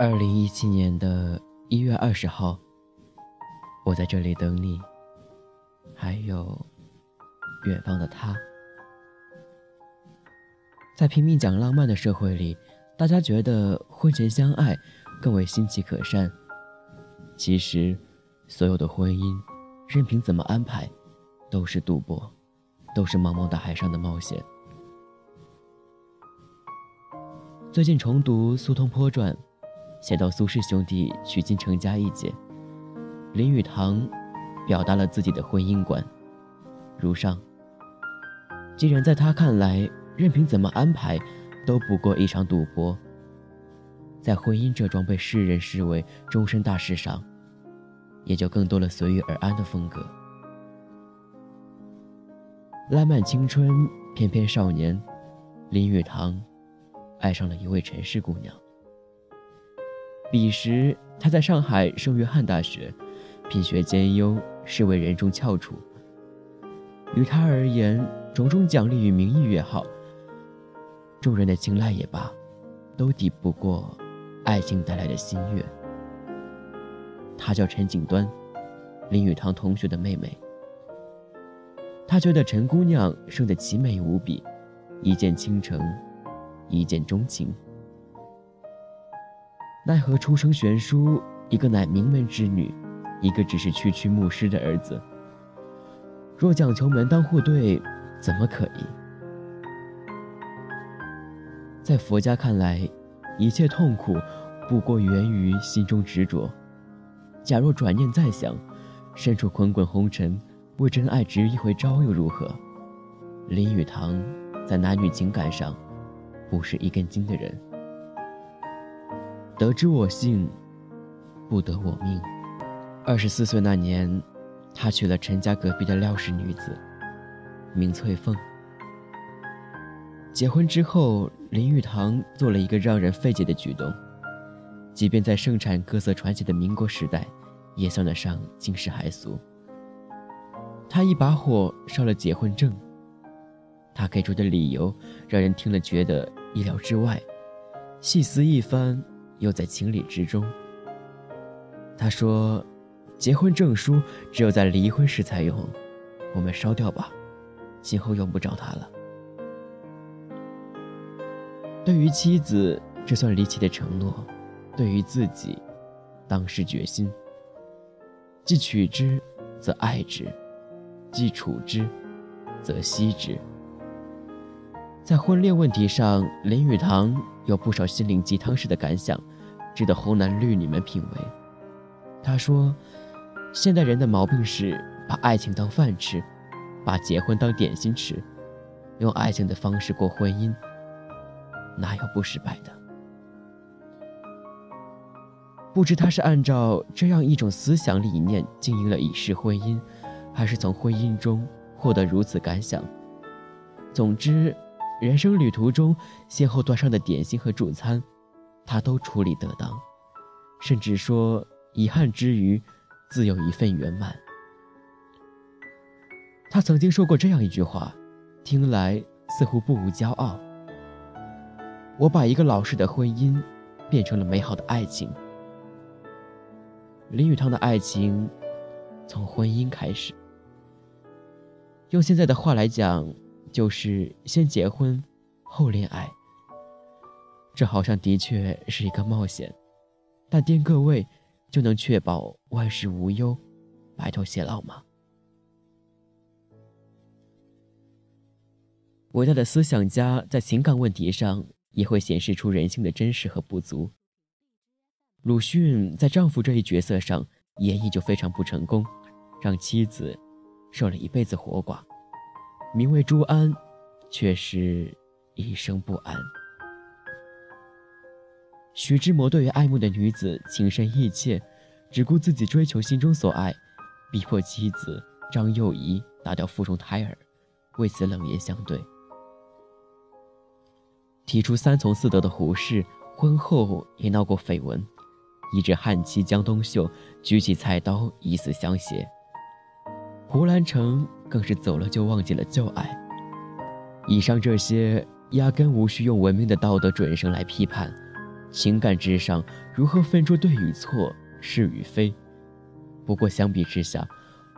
二零一七年的一月二十号，我在这里等你，还有远方的他。在拼命讲浪漫的社会里，大家觉得婚前相爱更为心气可善。其实，所有的婚姻，任凭怎么安排，都是赌博，都是茫茫大海上的冒险。最近重读《苏东坡传》，写到苏轼兄弟娶亲成家一节，林语堂表达了自己的婚姻观，如上。既然在他看来，任凭怎么安排，都不过一场赌博。在婚姻这桩被世人视为终身大事上，也就更多了随遇而安的风格。烂漫青春，翩翩少年，林语堂。爱上了一位陈氏姑娘。彼时他在上海圣约翰大学，品学兼优，是为人中翘楚。于他而言，种种奖励与名义越好，众人的青睐也罢，都抵不过爱情带来的心悦。她叫陈景端，林语堂同学的妹妹。他觉得陈姑娘生得奇美无比，一见倾城。一见钟情，奈何出生悬殊，一个乃名门之女，一个只是区区牧师的儿子。若讲求门当户对，怎么可以？在佛家看来，一切痛苦不过源于心中执着。假若转念再想，身处滚滚红尘，为真爱执一回朝又如何？林语堂在男女情感上。不是一根筋的人。得之我幸，不得我命。二十四岁那年，他娶了陈家隔壁的廖氏女子，名翠凤。结婚之后，林语堂做了一个让人费解的举动，即便在盛产各色传奇的民国时代，也算得上惊世骇俗。他一把火烧了结婚证。他给出的理由，让人听了觉得。意料之外，细思一番，又在情理之中。他说：“结婚证书只有在离婚时才用，我们烧掉吧，今后用不着它了。”对于妻子，这算离奇的承诺；对于自己，当是决心。既取之，则爱之；既处之，则惜之。在婚恋问题上，林语堂有不少心灵鸡汤式的感想，值得红男绿女们品味。他说：“现代人的毛病是把爱情当饭吃，把结婚当点心吃，用爱情的方式过婚姻，哪有不失败的？”不知他是按照这样一种思想理念经营了一世婚姻，还是从婚姻中获得如此感想。总之。人生旅途中，先后端上的点心和主餐，他都处理得当，甚至说遗憾之余，自有一份圆满。他曾经说过这样一句话，听来似乎不无骄傲：“我把一个老式的婚姻，变成了美好的爱情。”林语堂的爱情，从婚姻开始。用现在的话来讲。就是先结婚，后恋爱。这好像的确是一个冒险，但颠个位就能确保万事无忧，白头偕老吗？伟大的思想家在情感问题上也会显示出人性的真实和不足。鲁迅在丈夫这一角色上演绎就非常不成功，让妻子受了一辈子活寡。名为朱安，却是一生不安。徐志摩对于爱慕的女子情深意切，只顾自己追求心中所爱，逼迫妻子张幼仪打掉腹中胎儿，为此冷言相对。提出三从四德的胡适，婚后也闹过绯闻，以致汉妻江冬秀举起菜刀以死相胁。胡兰成更是走了就忘记了旧爱。以上这些压根无需用文明的道德准绳来批判，情感之上如何分出对与错、是与非？不过相比之下，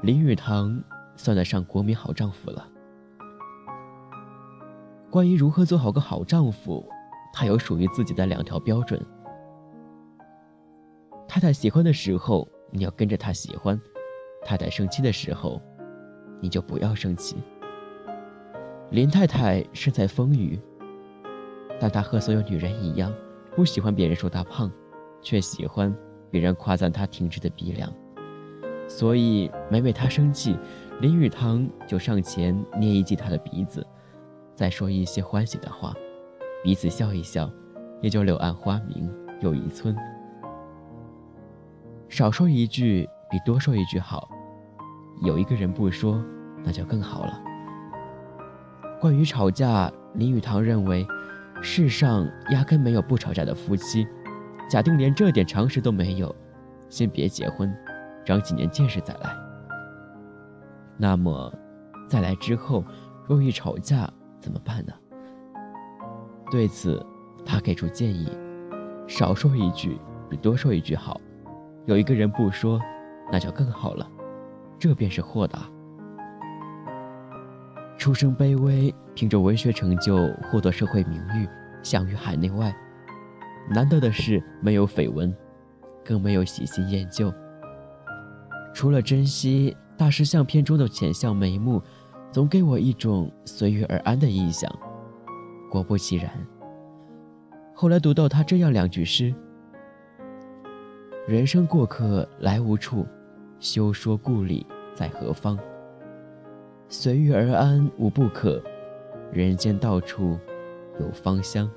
林语堂算得上国民好丈夫了。关于如何做好个好丈夫，他有属于自己的两条标准：太太喜欢的时候，你要跟着她喜欢；太太生气的时候，你就不要生气。林太太身材丰腴，但她和所有女人一样。不喜欢别人说他胖，却喜欢别人夸赞他挺直的鼻梁。所以每每他生气，林语堂就上前捏一记他的鼻子，再说一些欢喜的话，彼此笑一笑，也就柳暗花明又一村。少说一句比多说一句好，有一个人不说，那就更好了。关于吵架，林语堂认为。世上压根没有不吵架的夫妻。假定连这点常识都没有，先别结婚，长几年见识再来。那么，再来之后，若遇吵架怎么办呢？对此，他给出建议：少说一句比多说一句好。有一个人不说，那就更好了。这便是豁达。出身卑微，凭着文学成就获得社会名誉，享誉海内外。难得的是没有绯闻，更没有喜新厌旧。除了珍惜大师相片中的浅笑眉目，总给我一种随遇而安的印象。果不其然，后来读到他这样两句诗：“人生过客来无处，休说故里在何方。”随遇而安无不可，人间到处有芳香。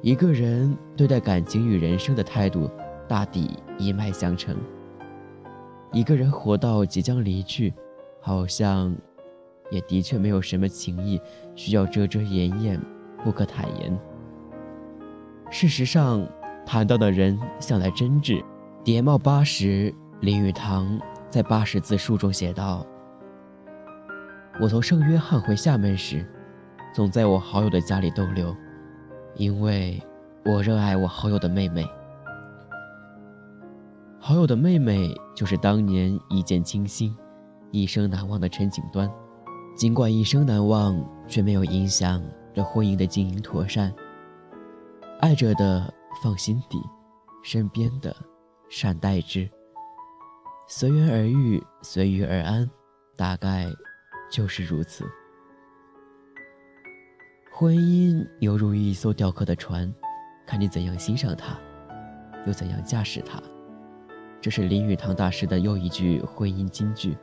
一个人对待感情与人生的态度，大抵一脉相承。一个人活到即将离去，好像也的确没有什么情谊需要遮遮掩掩，不可坦言。事实上，谈到的人向来真挚。叠帽八十，林语堂在八十字书中写道。我从圣约翰回厦门时，总在我好友的家里逗留，因为我热爱我好友的妹妹。好友的妹妹就是当年一见倾心、一生难忘的陈景端。尽管一生难忘，却没有影响这婚姻的经营妥善。爱着的放心底，身边的善待之。随缘而遇，随遇而安，大概。就是如此。婚姻犹如一艘雕刻的船，看你怎样欣赏它，又怎样驾驶它。这是林语堂大师的又一句婚姻金句。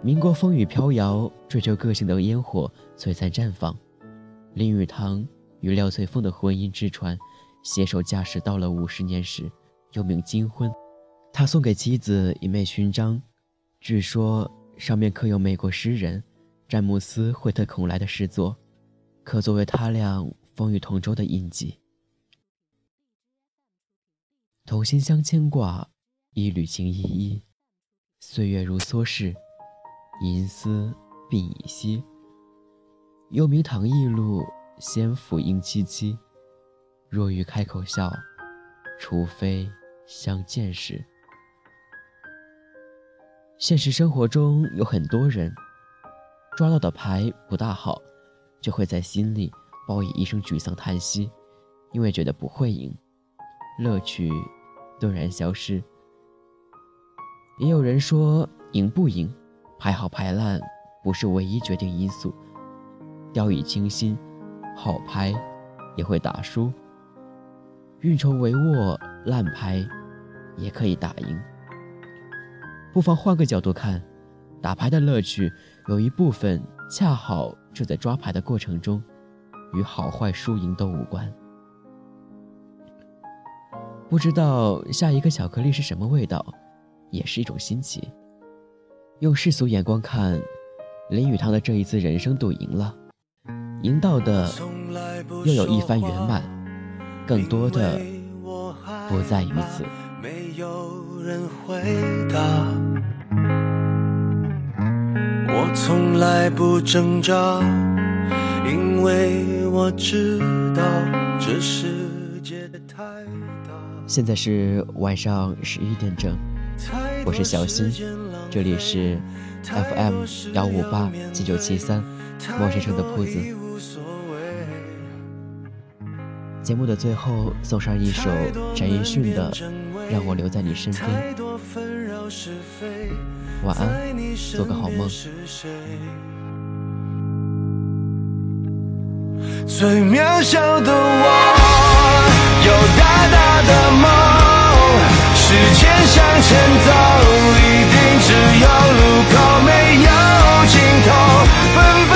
民国风雨飘摇，追求个性的烟火璀璨绽放。林语堂与廖翠凤的婚姻之船，携手驾驶到了五十年时，又名金婚。他送给妻子一枚勋章，据说。上面刻有美国诗人詹姆斯·惠特孔莱的诗作，可作为他俩风雨同舟的印记。同心相牵挂，一缕情依依。岁月如梭逝，银丝鬓已稀。又名唐艺露，仙府应凄凄。若欲开口笑，除非相见时。现实生活中有很多人，抓到的牌不大好，就会在心里报以一声沮丧叹息，因为觉得不会赢，乐趣顿然消失。也有人说，赢不赢，牌好牌烂不是唯一决定因素，掉以轻心，好牌也会打输；运筹帷幄，烂牌也可以打赢。不妨换个角度看，打牌的乐趣有一部分恰好就在抓牌的过程中，与好坏输赢都无关。不知道下一个巧克力是什么味道，也是一种新奇。用世俗眼光看，林语堂的这一次人生赌赢了，赢到的又有一番圆满，更多的不在于此。人回答，从来不挣扎，因为。我知道这世界太大。现在是晚上十一点整，我是小新，这里是 FM 幺五八七九七三，陌生城的铺子。节目的最后送上一首陈奕迅的《让我留在你身边》，晚安，做个好梦。最渺小的我，有大大的梦，时间向前走，一定只有路口，没有尽头，纷纷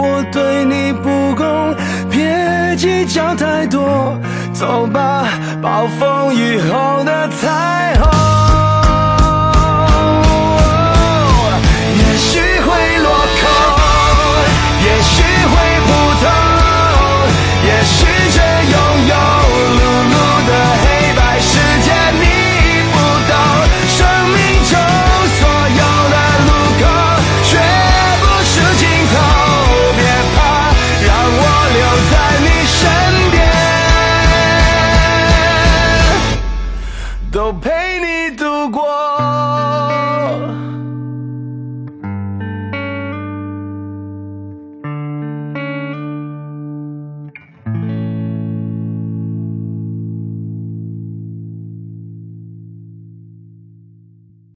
我对你不公，别计较太多，走吧，暴风雨后。